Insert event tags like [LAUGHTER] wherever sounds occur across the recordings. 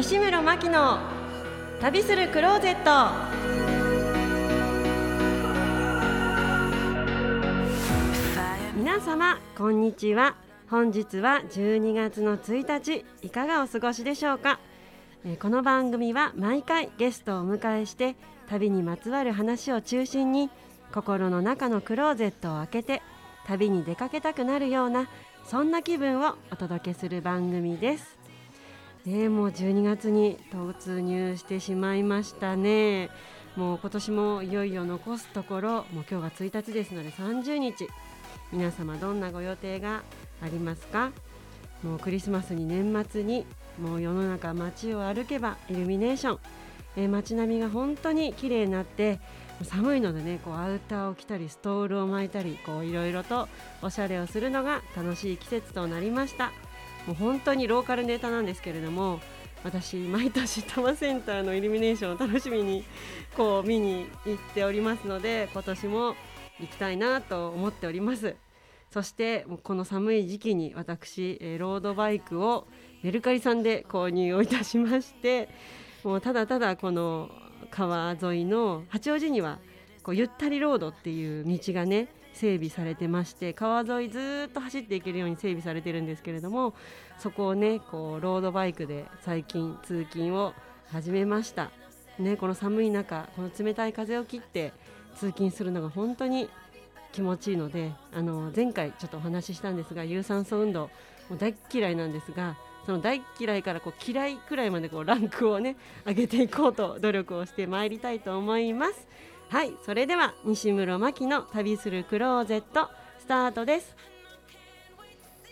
西村真希の旅するクローゼット。皆様こんにちは。本日は12月の1日いかがお過ごしでしょうか？えーこの番組は毎回ゲストをお迎えして旅にまつわる話を中心に心の中のクローゼットを開けて旅に出かけたくなるようなそんな気分をお届けする番組です。ねもう12月に突入してしまいましたね。もう今年もいよいよ残すところもう今日が1日ですので30日。皆様どんなご予定がありますか？もうクリスマスに年末にもう世の中街を歩けばイルミネーション、え街並みが本当に綺麗になって寒いのでねこうアウターを着たりストールを巻いたりいろいろとおしゃれをするのが楽しい季節となりました。もう本当にローカルネタなんですけれども私毎年多摩センターのイルミネーションを楽しみにこう見に行っておりますので今年も行きたいなと思っております。そしてこの寒い時期に私、ロードバイクをメルカリさんで購入をいたしましてもうただただこの川沿いの八王子にはこうゆったりロードっていう道がね整備されてまして川沿いずっと走っていけるように整備されてるんですけれどもそこをねこうロードバイクで最近通勤を始めました。ね、この寒い中この冷たい風を切って通勤するのが本当に気持ちいいのであの前回ちょっとお話ししたんですが有酸素運動もう大嫌いなんですがその大嫌いからこう嫌いくらいまでこうランクをね上げていこうと努力をしてまいりたいと思いますはいそれでは西室真希の旅するクローゼットスタートです。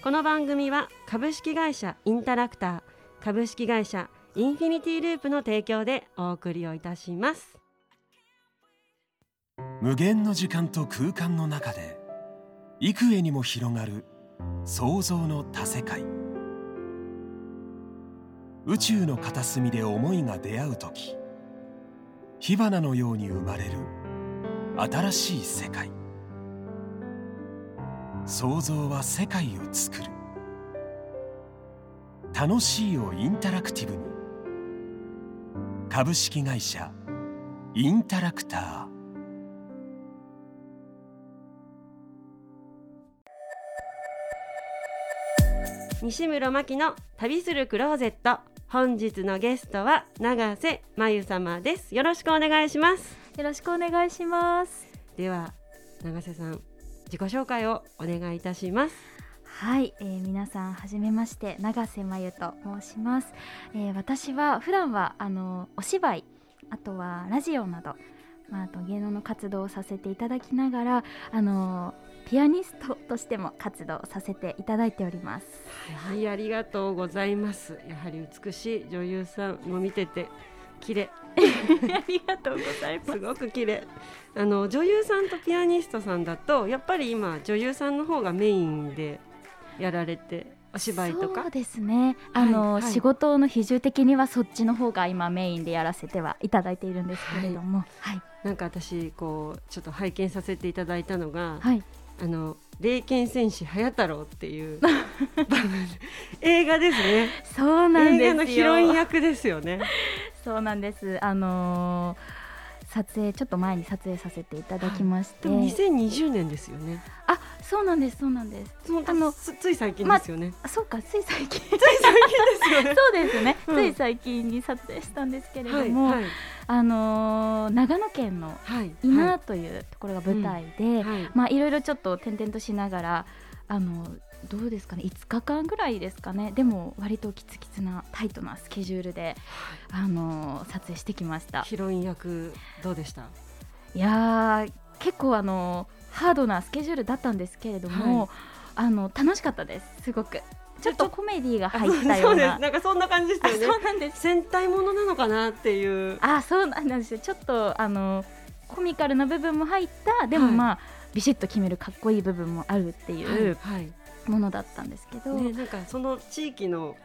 この番組は株式会社インタラクター株式会社インフィニティループの提供でお送りをいたします。無限の時間と空間の中で幾重にも広がる想像の多世界。宇宙の片隅で思いが出会う時。火花のように生まれる。新しい世界。創造は世界を作る。楽しいをインタラクティブに。株式会社インタラクター。西室真希の旅するクローゼット。本日のゲストは永瀬真由様です。よろしくお願いします。よろしくお願いします。では永瀬さん自己紹介をお願いいたします。はい、えー、皆さんはじめまして永瀬真由と申します、えー、私は普段はあのお芝居あとはラジオなど、まあ、あと芸能の活動をさせていただきながらあのピアニストとしても活動させていただいております。はいありがとうございます。やはり美しい女優さんも見てて綺麗。[LAUGHS] ありがとうございす。ごく綺麗。あの女優さんとピアニストさんだとやっぱり今女優さんの方がメインでやられてお芝居とか。そうですね。あの、はいはい。仕事の比重的にはそっちの方が今メインでやらせてはいただいているんですけれども。はい。なんか私こうちょっと拝見させていただいたのが、はいあの霊剣戦士早太郎っていう [LAUGHS] 映画ですね。そうなんですよ。映画のヒロイン役ですよね。そうなんです。あのー撮影ちょっと前に撮影させていただきまして、でも2020年ですよね。あそうなんですそうなんです。あのつつい最近ですよね、あそうかつい最近。つい最近ですよね。そうですね、うん。つい最近に撮影したんですけれはいども、はいあのー長野県のはい伊那というところが舞台で、はい。まあいろいろちょっと転々としながらあのどうですかね？5日間ぐらいですかね？でも割ときつきつなタイトなスケジュールで、あの撮影してきました。ヒロイン役どうでした？いやー結構あのハードなスケジュールだったんですけれども、はい。あの楽しかったですすごく。ちょっとコメディが入ったような。なんかそんな感じでしたあよね。そうなんです。戦隊ものなのかなっていう。あそうなんですよ。ちょっとあのコミカルな部分も入ったでもはい。まあ、ビシッと決めるかっこいい部分もあるっていう。はいものだったんですけど、ね、なんかその地域の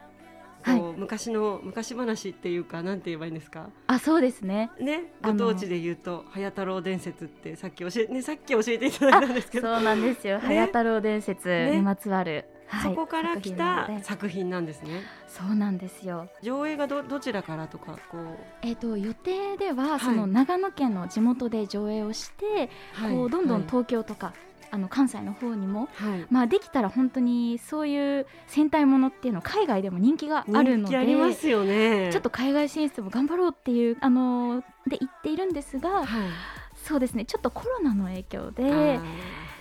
はい。昔の昔話っていうかなんて言えばいいんですか？あそうですね。ね？ご当地で言うと早太郎伝説ってさっき教えねさっき教えていただいたんですけど。そうなんですよ、ね？早太郎伝説にまつわる、はい。そこから来た作品なんですね。そうなんですよ。上映がどどちらからとかこう、えっ、と予定では、はい。その長野県の地元で上映をして、こうどんどんはい。東京とか、あの関西の方にも。はいまあ、できたら本当にそういう戦隊ものっていうの海外でも人気があるの人気ありまですよね。ちょっと海外進出も頑張ろうっていうあので言っているんですがはい。そうですねちょっとコロナの影響で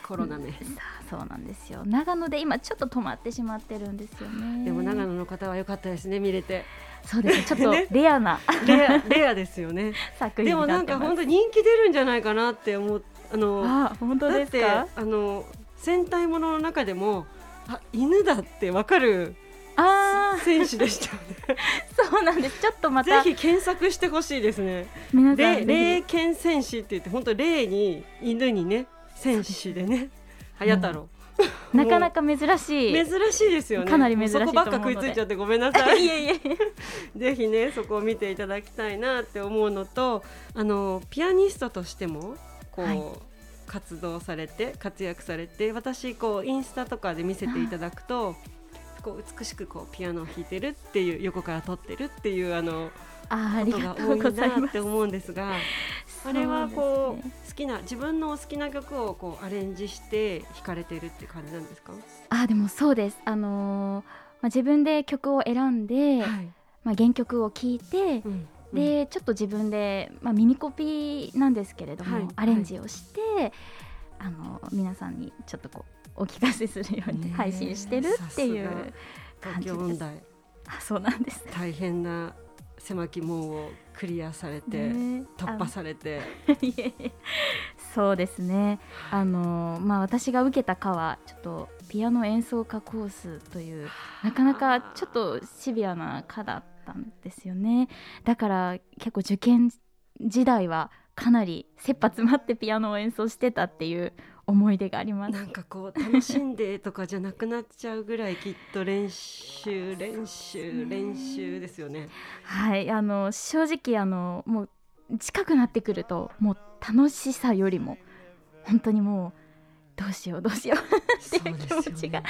コロナね。さあそうなんですよ長野で今ちょっと止まってしまってるんですよねでも長野の方は良かったですね見れて。そうですねちょっ [LAUGHS] ねとレアなレアレアですよね。[LAUGHS] 作品でもなんか本当人気出るんじゃないかなって思うあのあ本当ですか？あの戦隊ものの中でもあ犬だってわかるあ選手でしたよね。あ [LAUGHS] そうなんですちょっとまぜたひ検索してほしいですね。皆さん霊ぜ霊犬戦士って言って本当霊に犬にね戦士でね早太郎。ひなかなか珍しい珍しいですよね。かなり珍しいそこばっか食いついちゃってごめんなさい。[LAUGHS] いえいえ [LAUGHS] ぜひねそこを見ていただきたいなって思うのとあのピアニストとしてもこう、はい。活動されて活躍されて私こうインスタとかで見せていただくとこう美しくこうピアノを弾いてるっていう横から撮ってるっていうあのあことが多いなって思うんですがあれはこうね好きな自分のお好きな曲をこうアレンジして弾かれてるって感じなんですか、あでもそうです。あのーまあ、自分で曲を選んで、はい。まあ、原曲を聴いて、うんでちょっと自分で、まあ、ミニコピーなんですけれども、はいアレンジをして、あの皆さんにちょっとこうお聞かせするように配信してるっていう東感じです。あそうなんです。大変な狭き門をクリアされて、ね突破されて。[LAUGHS] そうですね。あのまあ私が受けた科はちょっとピアノ演奏家コースというなかなかちょっとシビアな科だったんですよね。だから結構受験時代はかなり切羽詰まってピアノを演奏してたっていう思い出があります。なんかこう楽しんでとかじゃなくなっちゃうぐらいきっと練習練習練習ですよね。はい。あの正直あのもう近くなってくるともう楽しさよりも本当にもうどうしようどうしよそう。[LAUGHS] いうですよ気持ちが。で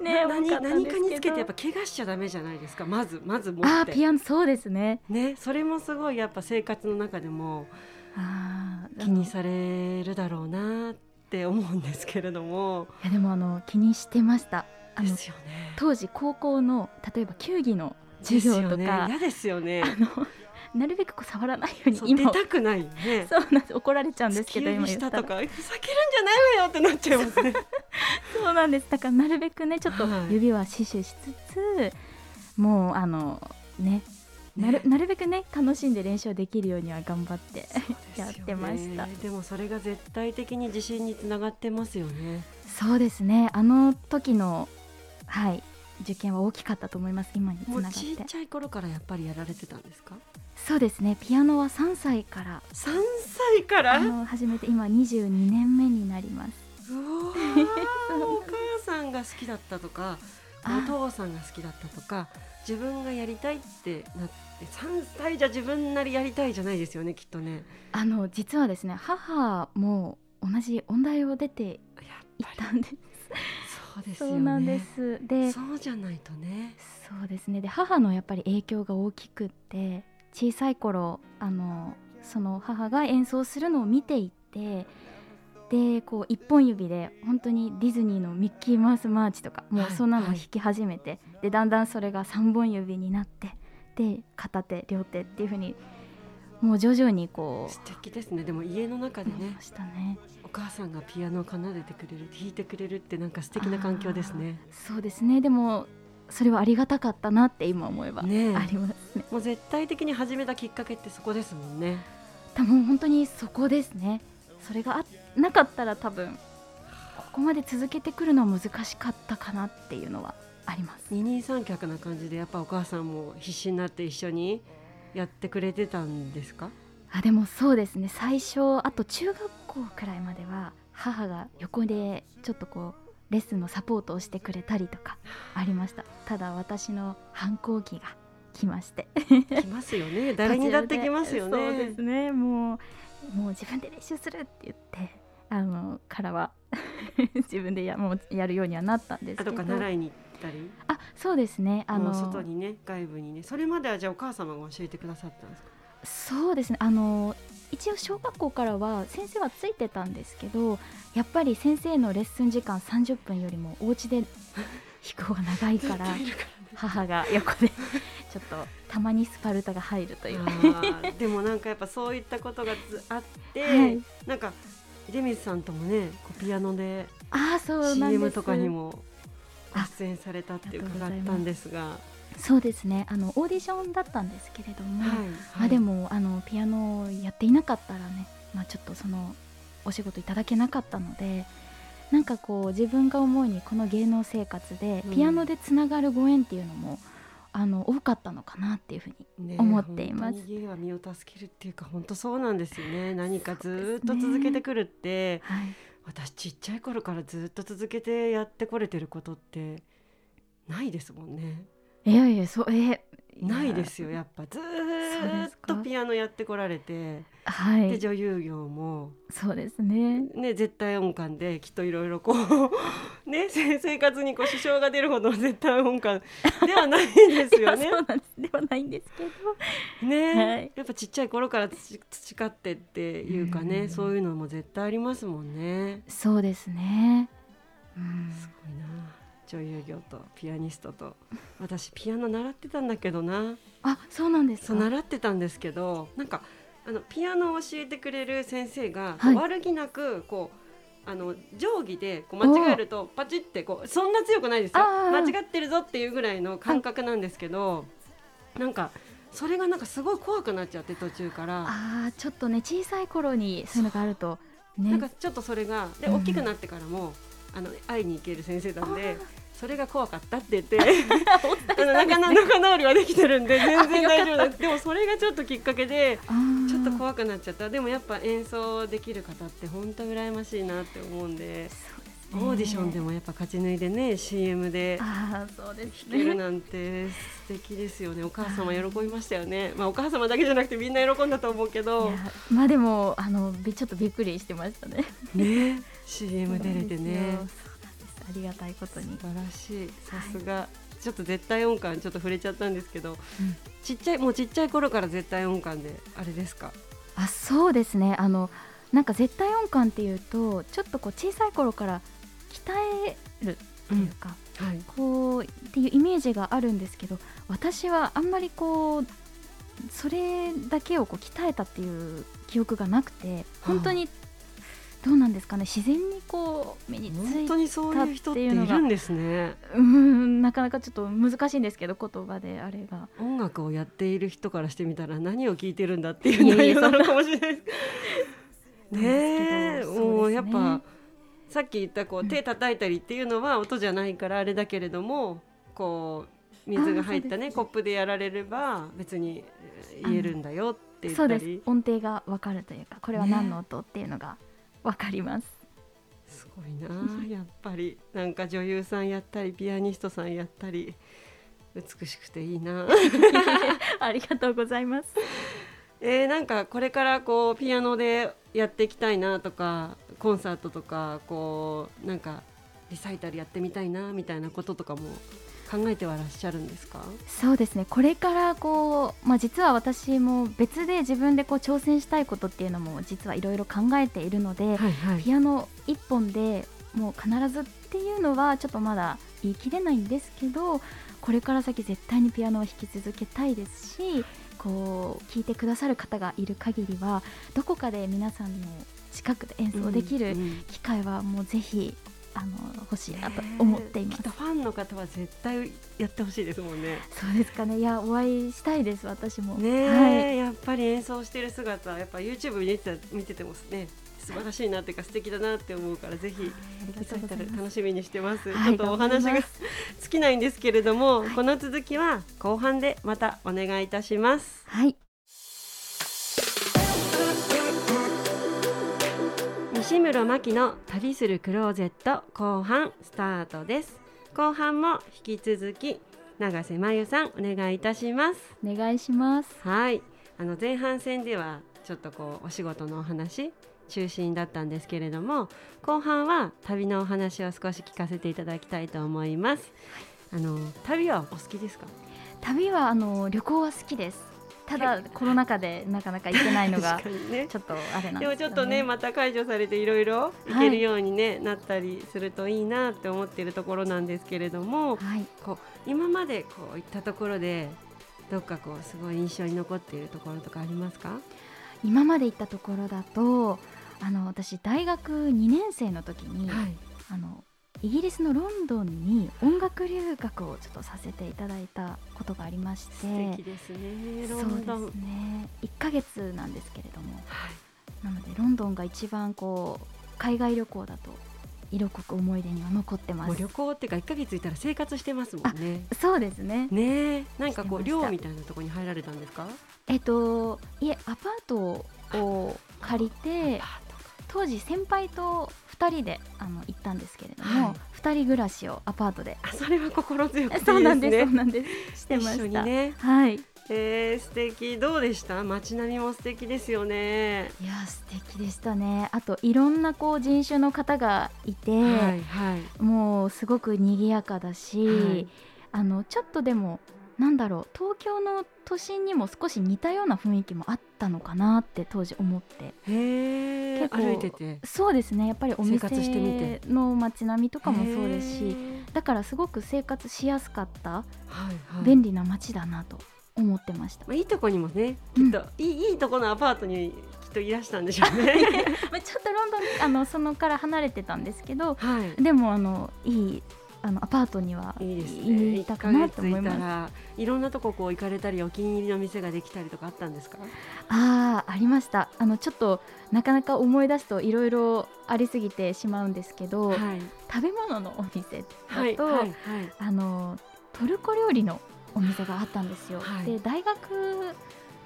うね何何かにつけてやっぱ怪我しちゃダメじゃないですか？まずまず持あピアノそうですね。ねそれもすごいやっぱ生活の中でも気にされるだろうなって思うんですけれども。いやでもあの気にしてました。ですよね。当時高校の例えば球技の授業とか、嫌ですよね。[LAUGHS] なるべくこう触らないように今出たくないね。[LAUGHS] そうなんです。怒られちゃうんですけど今言ったとか避けるんじゃないわよってなっちゃいますね。[LAUGHS] そうなんです。だからなるべくねちょっとはい。指は死守しつつ、もうあのねなるねなるべくね楽しんで練習できるようには頑張ってやってました。でもそれが絶対的に自信につながってますよね。そうですね。あの時のはい受験は大きかったと思います今につながってちっちゃい頃からやっぱりやられてたんですか？そうですねピアノは3歳から三歳から？あの始めて今22年目になります [LAUGHS] お母さんが好きだったとか、あお父さんが好きだったとか、自分がやりたいってなって三歳じゃ自分なりやりたいじゃないですよねきっとね。あの実はですね母も同じ音大を出ていぱりたんですそうですよね。そうなんですでそうじゃないとね。そうですねで母のやっぱり影響が大きくって小さい頃あのその母が演奏するのを見ていてでこう一本指で本当にディズニーのミッキーマウスマーチとかもうはいそんなのはい弾き始めて、でだんだんそれが3本指になってで片手両手っていう風にもう徐々にこ素敵ですね。でも家の中うでねま、したね。お母さんがピアノを奏でてくれる、弾いてくれるってなんか素敵な環境ですね。そうですねでもそれはありがたかったなって今思えばあねえりますね。もう絶対的に始めたきっかけってそこですもんね。多分本当にそこですねそれがあなかったら多分ここまで続けてくるのは難しかったかなっていうのはあります二人三脚な感じでやっぱお母さんも必死になって一緒にやってくれてたんですか？あでもそうですね最初あと中学校くらいまでは母が横でちょっとこうレッスンのサポートをしてくれたりとかありました。ただ私の反抗期が来まして。来ますよね。誰にだって来ますよね。そうですね。もうもう自分で練習するって言ってあのからは [LAUGHS] 自分でやもうやるようにはなったんですけど。あとか習いに行ったり？あそうですね。あの外にね外部にね。それまではじゃあお母様が教えてくださったんですか？そうですね。あの一応小学校からは先生はついてたんですけどやっぱり先生のレッスン時間30分よりもお家で弾く方が長いから [LAUGHS] 母が横でちょっとたまにスパルタが入るという。でもなんかやっぱそういったことがずあって、はい。なんか出水さんともねこうピアノでああそうなんです。CM とかにも出演されたって伺ったんですが、そうですね。あのオーディションだったんですけれども、はいまあ、でもあのピアノをやっていなかったらね、まあ、ちょっとそのお仕事いただけなかったのでなんかこう自分が思うにこの芸能生活でうん。ピアノでつながるご縁っていうのも、あの多かったのかなっていうふうにね思っています。本当に芸は身を助けるっていうか本当そうなんですよね。何かずーっと続けてくるって、はい。私ちっちゃい頃からずっと続けてやってこれてることってないですもんねいやいやそうえないですよやっぱ。ずーっとピアノやってこられて、はい。で女優業も。そうですね。ね絶対音感できっといろいろこう [LAUGHS] ねせ生活にこう支障が出るほどの絶対音感ではないですよね。[LAUGHS] そうなんです。ではないんですけど。ね、はい。やっぱちっちゃい頃から培培ってっていうかね、うん。そういうのも絶対ありますもんね。そうですね。うん。すごいな女優業とピアニストと私ピアノ習ってたんだけどな。あそうなんですか？そう習ってたんですけどなんかあのピアノを教えてくれる先生が、はい。悪気なくこうあの定規でこう間違えるとパチってこうそんな強くないですよ。間違ってるぞっていうぐらいの感覚なんですけど、なんかそれがなんかすごい怖くなっちゃって途中から。あーちょっとね小さい頃にそういうのがあるとね。なんかちょっとそれがでうん。大きくなってからも、あの会いに行ける先生なんでそれが怖かったって言って [LAUGHS] ああの仲直仲直りはできてるんで全然大丈夫ですでもそれがちょっときっかけでちょっと怖くなっちゃった。でもやっぱ演奏できる方って本当羨ましいなって思うんで、オーディションでもやっぱ勝ち抜いでね CM でああそうですね。弾けるなんて素敵ですよね。お母様喜びましたよね。まあお母様だけじゃなくてみんな喜んだと思うけいどやまあでもあのびちょっとびっくりしてましたね。ね CM 出れてね。ありがたいことに。素晴らしい。さすが、ちょっと絶対音感ちょっと触れちゃったんですけど、ん。ちっちゃいもうちっちゃい頃から絶対音感であれですか？あそうですね。あのなんか絶対音感っていうとちょっとこう小さい頃から鍛えるっていうか、はい。こうっていうイメージがあるんですけど私はあんまりこうそれだけをこう鍛えたっていう記憶がなくて本当にどうなんですかね？自然にこう目につい本当にそういう人っているんですね。うんなかなかちょっと難しいんですけど言葉であれが。音楽をやっている人からしてみたら何を聞いてるんだっていう内容 [LAUGHS] なのかもしれないですねえもうやっぱさっき言ったこううん。手叩いたりっていうのは音じゃないからあれだけれどもこう水が入ったねコップでやられれば別にえー言えるんだよって言そうったり。です。音程がわかるというかこれは何の音っていうのがわかります、すごいなあやっぱり。なんか女優さんやったりピアニストさんやったり美しくていいな。[LAUGHS] ありがとうございます。[LAUGHS] えー、なんかこれからこうピアノでやっていきたいなとかコンサートとかこうなんかリサイタルやってみたいなみたいなこととかも考えてはらっしゃるんですか？そうですね。これからこう、まあ、実は私も別で自分でこう挑戦したいことっていうのも実はいろいろ考えているので、はいはピアノ一本でもう必ずっていうのはちょっとまだ言い切れないんですけどこれから先絶対にピアノを弾き続けたいですしこう聴いてくださる方がいる限りはどこかで皆さんの近くで演奏できる機会はもうぜひあの欲しいなと思っていますきっと。ファンの方は絶対やってほしいですもんね。そうですかねいやお会いしたいです私も。ねえ、はいやっぱり演奏してる姿やっぱ YouTube 見てた見ててもね素晴らしいなっていうか素敵だなって思うからぜひリサイタル楽しみにしてます。はいちょっとお話が頑張ります尽きないんですけれども、はいこの続きは後半でまたお願いいたします。はい西村真希の旅するクローゼット後半スタートです。後半も引き続き永瀬真由さんお願いいたします。お願いします。はい、あの前半戦ではちょっとこうお仕事のお話中心だったんですけれども後半は旅のお話を少し聞かせていただきたいと思います。あの旅はお好きですか？旅はあの旅行は好きですただ、コロナ禍でなかなか行けないのが [LAUGHS] ね、ちょっとあれなんでですよ、ね、もちょっとねまた解除されていろいろ行けるように、ねなったりするといいなって思っているところなんですけれども、はい、こう今までこう行ったところでどっかこうすごい印象に残っているところとかありますか？今まで行ったところだとあの私大学2年生の時に、はい。あのイギリスのロンドンに音楽留学をちょっとさせていただいたことがありまして素敵ですねロそうですね。1ヶ月なんですけれどもはい。なのでロンドンが一番こう海外旅行だと色濃く思い出には残ってます。もう旅行っていうか1ヶ月いたら生活してますもんね。そうですね。ねえ。なんかこう寮みたいなところに入られたんですか？えっといえアパートを借りて当時先輩と2人であの行ったんですけれども、はい。2人暮らしをアパートで。あそれは心強くていいですそうねなんですそうなんです。してました、にね。はい。えー、素敵。どうでした？街並みも素敵ですよね。いや素敵でしたね。あといろんなこう人種の方がいて、はいはい。もうすごく賑やかだし、はい。あのちょっとでもなんだろう東京の都心にも少し似たような雰囲気もあったのかなって当時思って。結構歩いてて。そうですねやっぱりお生活してみ店て。の街並みとかもそうですしだからすごく生活しやすかったはいはい。便利な街だなと思ってました、まあ、いいとこにもねうん。きっと、いいいいとこのアパートにきっといらしたんでしょうね。[LAUGHS] まあちょっとロンドンあのそのから離れてたんですけどはい。でもあのいいあのアパートにはいいですいね。たかなと思い1ヶ月いたますらいろんなとここう行かれたりお気に入りの店ができたりとかあったんですかああありましたあのちょっとなかなか思い出すといろいろありすぎてしまうんですけど、はい食べ物のお店だと、はいはいはいあのトルコ料理のお店があったんですよ、はいで大学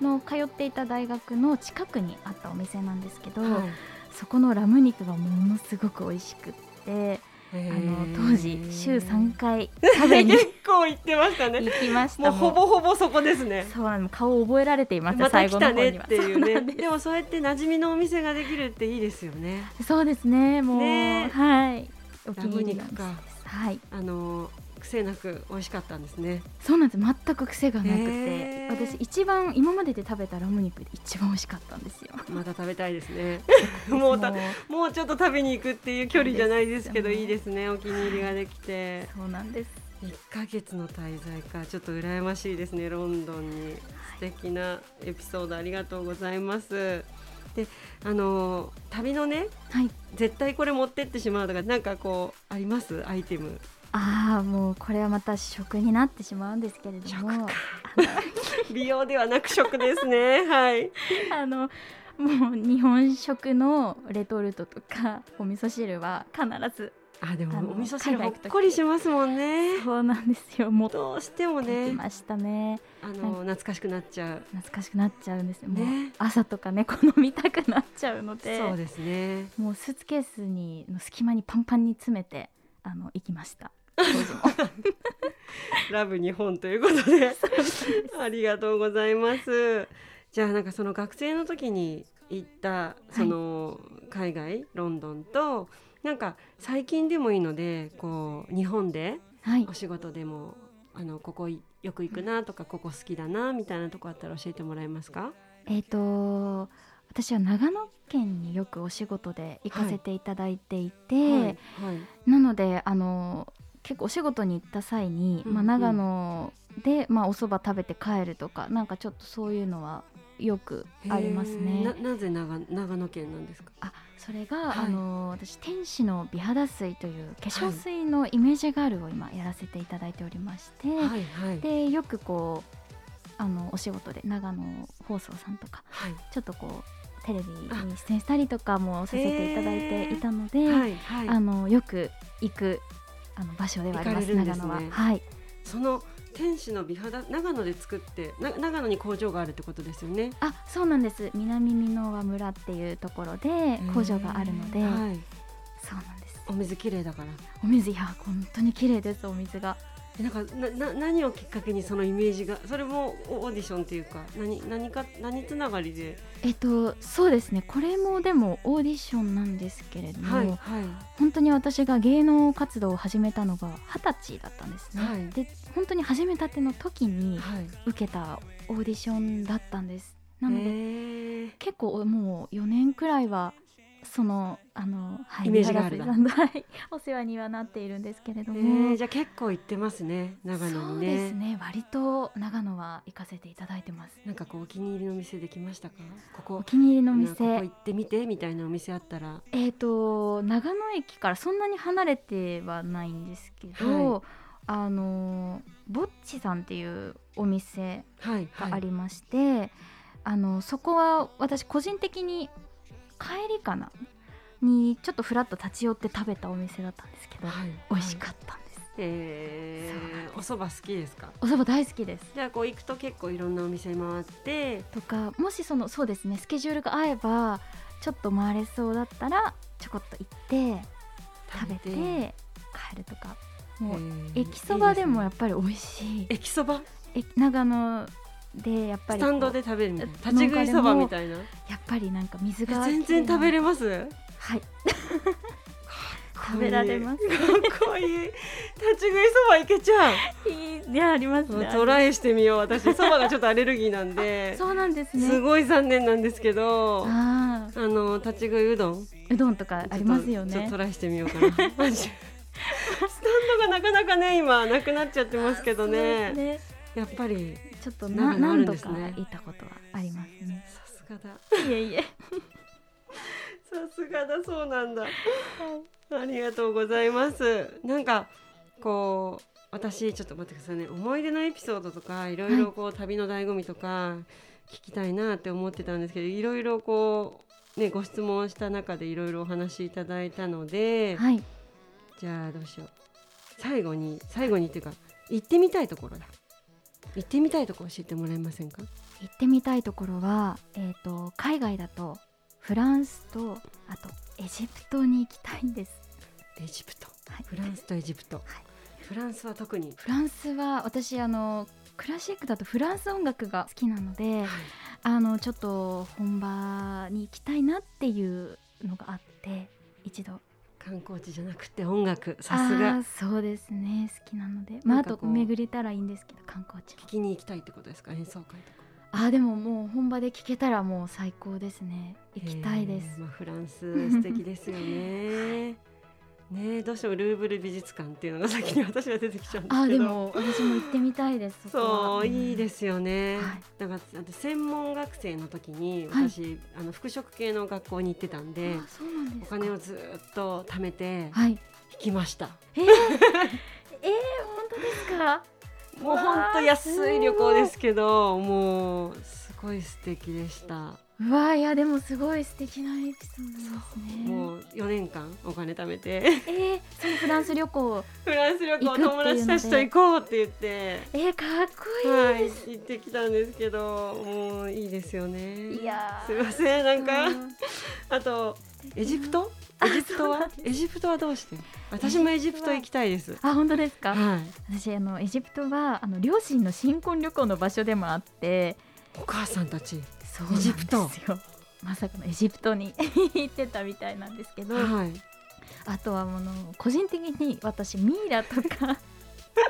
の通っていた大学の近くにあったお店なんですけど、はいそこのラム肉がものすごく美味しくってあの当時週3回 [LAUGHS] 食べに結構行ってましたね。行きました。もうほぼほぼそこですね。そうなの顔を覚えられていました、ま最後の方には。ていうね。でもそうやって馴染みのお店ができるっていいですよね。そうですねもうね。はい。お気に入りのお肉か店です。はい。あの癖なく美味しかったんですね。そうなんです。全く癖がなくて、へー。私一番今までで食べたラム肉で一番美味しかったんですよ。また食べたいですね。[LAUGHS] も。うたもうちょっと食べに行くっていう距離じゃないですけどそうですいいですね。お気に入りができて。そうなんです。1ヶ月の滞在か。ちょっと羨ましいですねロンドンに。素敵なエピソードありがとうございます。であの旅のねはい。絶対これ持ってってしまうとかなんかこうあります？アイテムああもうこれはまた食になってしまうんですけれども。美容ではなく食ですね。[LAUGHS] はい。あのもう日本食のレトルトとかお味噌汁は必ずあでもお味噌汁ほっこりしますもんね。そうなんですよ。持ってどうしてもきねましたね。あの懐かしくなっちゃう。懐かしくなっちゃうんですよ。もうね。朝とかねこの見たくなっちゃうので。そうですね。もうスーツケースにの隙間にパンパンに詰めてあの行きました [LAUGHS] ラブ日本ということで。ありがとうございます。じゃあなんかその学生の時に行ったその海外ロンドンとなんか最近でもいいのでこう日本ではい。お仕事でもあのここよく行くなとかここ好きだなみたいなとこあったら教えてもらえますか？えっ、と私は長野県によくお仕事で行かせていただいていて、はい。はい。なのであの結構お仕事に行った際に、まあ、長野で、まあ、お蕎麦食べて帰るとかなんかちょっとそういうのはよくありますへねー。ななぜ長長野県なんですか？あそれが、はい。あの私天使の美肌水という化粧水のイメージガールを今やらせていただいておりまして、はいはい。でよくこうあのお仕事で長野放送さんとかはい。ちょっとこうテレビに出演したりとかもさせていただいていたので、はいはい。あのよく行くあの場所ではありますね。長野は。はい。その天使の美肌長野で作ってな長野に工場があるってことですよね。あそうなんです。南箕輪村っていうところで工場があるので、はい、そうなんです。お水綺麗だから。お水いや本当に綺麗ですお水がなんかなな何をきっかけにそのイメージがそれもオーディションっていうか何何か何つながりで？えっとそうですね。これもでもオーディションなんですけれども、はいはい。本当に私が芸能活動を始めたのが二十歳だったんですね、はい。で本当に始めたての時にはい。受けたオーディションだったんです。なので、結構もう4年くらいはそのあの、はい、イメージがある。長瀬さんのはいお世話にはなっているんですけれどえも、ー、じゃあ結構行ってますね長野そうにですねね割と長野は行かせていただいてます。なんかこうお気に入りの店できましたか？ここ。お気に入りのなここ店行ってみてみたいなお店あったら。えっ、と長野駅からそんなに離れてはないんですけど、はい。あのぼっちさんっていうお店はいはい。がありまして、あのそこは私個人的に帰りかな？にちょっとふらっと立ち寄って食べたお店だったんですけど、はい。美味しかったんです、えー、お蕎麦好きですか？お蕎麦大好きです。じゃあこう行くと結構いろんなお店回って。とかもしそのそうですねスケジュールが合えばちょっと回れそうだったらちょこっと行って食べて帰るとか。もうえー。駅そばでもやっぱり美味しい。駅そば？え長野でやっぱりスタンドで食べるみたいな？え立ち食いそばみたいな？やっぱりなんか水えが全然食べれまます？は [LAUGHS] い。食べられます。かっこいい。立ち食いそばいけちゃう？いいねありますね。トライしてみよう。私そばがちょっとアレルギーなんで。[LAUGHS] そうなんですね。すごい残念なんですけどああの立ち食いうどん。ーうどんとかありますよね。ちょっとトライしてみようかな。スタンドがなかなかね今なくなっちゃってますけどね。すやっぱりちょっとな何度か行ったことはありますね。さすがだ。いえいえ。[LAUGHS] さすがだそうなんだ。ありがとうございます。なんかこう私ちょっと待ってくださいね。思い出のエピソードとかいろいろこう、旅の醍醐味とか聞きたいなって思ってたんですけどいろいろこうねご質問した中でいろいろお話しいただいたので、はい。じゃあどうしよう。最後に最後にっていうか行ってみたいところだ行ってみたいところ教えてもらえませんか？行ってみたいところは、えー、と海外だとフランスとあとエジプトに行きたいんです、エジプト？はい、フランスとエジプト、フランスは特に、フランスは私あのクラシックだとフランス音楽が好きなのであのちょっと本場に行きたいなっていうのがあって一度観光地じゃなくて音楽さすあがーそうですね。好きなので。まああとう巡れたらいいんですけど観光地。も聞きに行きたいってことですか？演奏会とか。あーでももう本場で聴けたらもう最高ですね。行きたいです。まあ、フランス素敵ですよね [LAUGHS] ねどうしてもルーブル美術館っていうのが先に私は出てきちゃうんですけど。あーでも私も行ってみたいですそういいですすよね、はい。だからあと専門学生の時にはい。私、あの服飾系の学校に行ってたんであそうなんですか。お金をずっと貯めてはい。引きました、えー、えー、本当ですか？もう本当安い旅行ですけどもうすごい素敵でしたうわいやでもすごい素敵なエピソードですね。もう4年間お金貯めて。えー、そのフランス旅行。フランス旅行友で達たちと行こうって言って。えー、かっこはいいいです、行ってきたんですけどもういいですよね。い、やー。すいませんなんか、うん。あとエジプト？エジプトは？エジプトはどうして？私もエジプト行きたいです。あ本当ですか、はい。私あのエジプトはあの両親の新婚旅行の場所でもあって。お母さんたちエジプト。よまさかのエジプトに [LAUGHS] 行ってたみたいなんですけど、はい。あとはもの個人的に私ミイラとか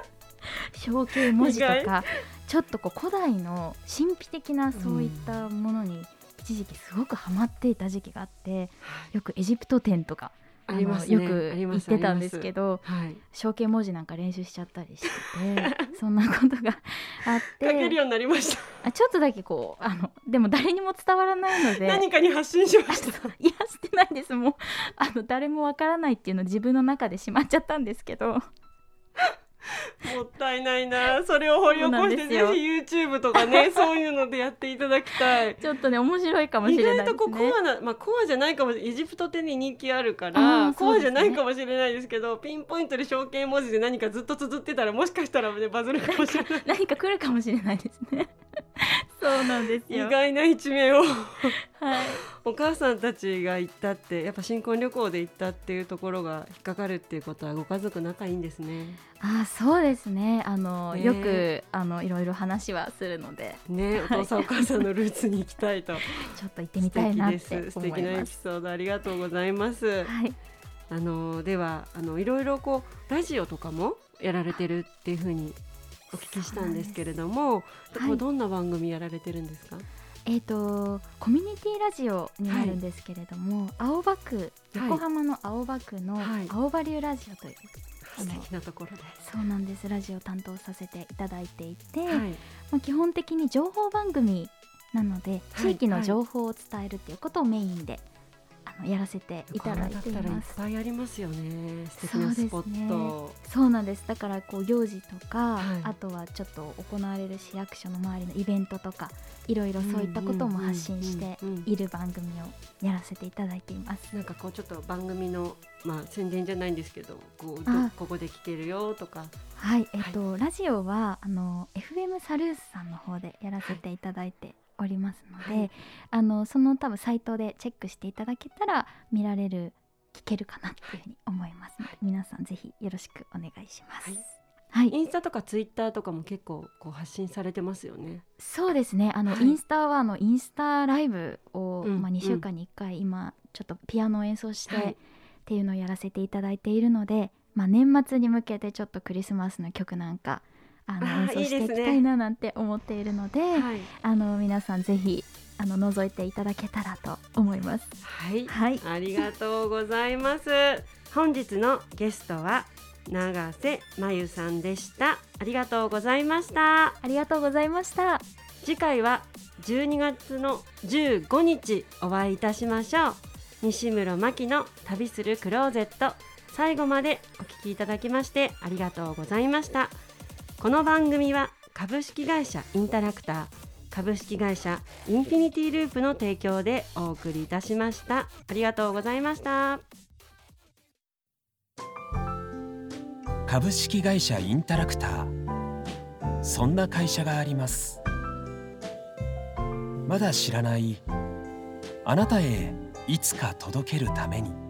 [LAUGHS] 象形文字と意かちょっとこう古代の神秘的なそういったものに一時期すごくハマっていた時期があってよくエジプト展とかありますね。よく行ありますってたんですけどはい。象形文字なんか練習しちゃったりしてて [LAUGHS] そんなことがあっ書けるてようになりました。あちょっとだけこうあのでも誰にも伝わらないので何かに発信しました。[LAUGHS] いやしてないです。もうあの誰もわからないっていうのを自分の中でしまっちゃったんですけど [LAUGHS] もったいないな。それを掘り起こしてぜひ YouTube とかね [LAUGHS] そういうのでやっていただきたい。ちょっとね面白いかもし意れないです外とこうコねアな、まあ、コアじゃないかもしれない。エジプトってに人気あるかあら、コアじゃないかもしれないですけどピンポイントで象形文字で何かずっと綴ってたらもしかしたら、ね、バズるかもしれない。[LAUGHS] 何か来るかもしれないですね。そうなんです意よ。外な一面を。はい。お母さんたちが行ったってやっぱ新婚旅行で行ったっていうところが引っかかるっていうことはご家族仲いいんですね。あ、そうですね。あの、ねよくあのいろいろ話はするので、ね、お父さんお母さんのルーツに行きたいと [LAUGHS] ちょっと行ってみたいなって素敵です素思敵ないエ。ピソードありがとうございます。はい。あのではあのいろいろこうラジオとかもやられてるっていうふうにお聞きしたんですけれども、どんな番組やられてるんですか？えっ、とコミュニティラジオになるんですけれども、青葉区横浜の青葉区のはい。青葉流ラジオという、あの素敵なところで。そうなんです。ラジオを担当させていただいていて、はい。まあ、基本的に情報番組なのではい。地域の情報を伝えるっていうことをメインで、やらせていただいていだったらいっます。ぱいありますよね。素敵なスポット。そうなんですだからこう行事とか、はいあとはちょっと行われる市役所の周りのイベントとかいろいろそういったことも発信している番組をやらせていただいています。なんかこうちょっと番組のまあ宣伝じゃないんですけど、こうここで聞けるよとか。はい、えっと、ラジオはあの FM サルースさんの方でやらせていただいておりますので、はい。あのその多分サイトでチェックしていただけたら見られる聞けるかなっていうふうに思いますので、皆さんぜひよろしくお願いします。はい。はい、インスタとかツイッターとかも結構こう発信されてますよね。そうですね。あの、はい。インスタはあのインスタライブを、まあ、うんうん2週間に1回今ちょっとピアノを演奏して、はい。っていうのをやらせていただいているので、まあ、年末に向けてちょっとクリスマスの曲なんかあの演奏していきたいななんて思っているのではい。あの皆さんぜひあの覗いていただけたらと思います。はい。はい、ありがとうございます。本日のゲストは永瀬真由さんでした。ありがとうございました。ありがとうございました。次回は12月の15日お会いいたしましょう。西村真希の旅するクローゼット。最後までお聞きいただきましてありがとうございました。この番組は株式会社インタラクター株式会社インフィニティループの提供でお送りいたしました。ありがとうございました。株式会社インタラクター。そんな会社があります。まだ知らない。あなたへいつか届けるために。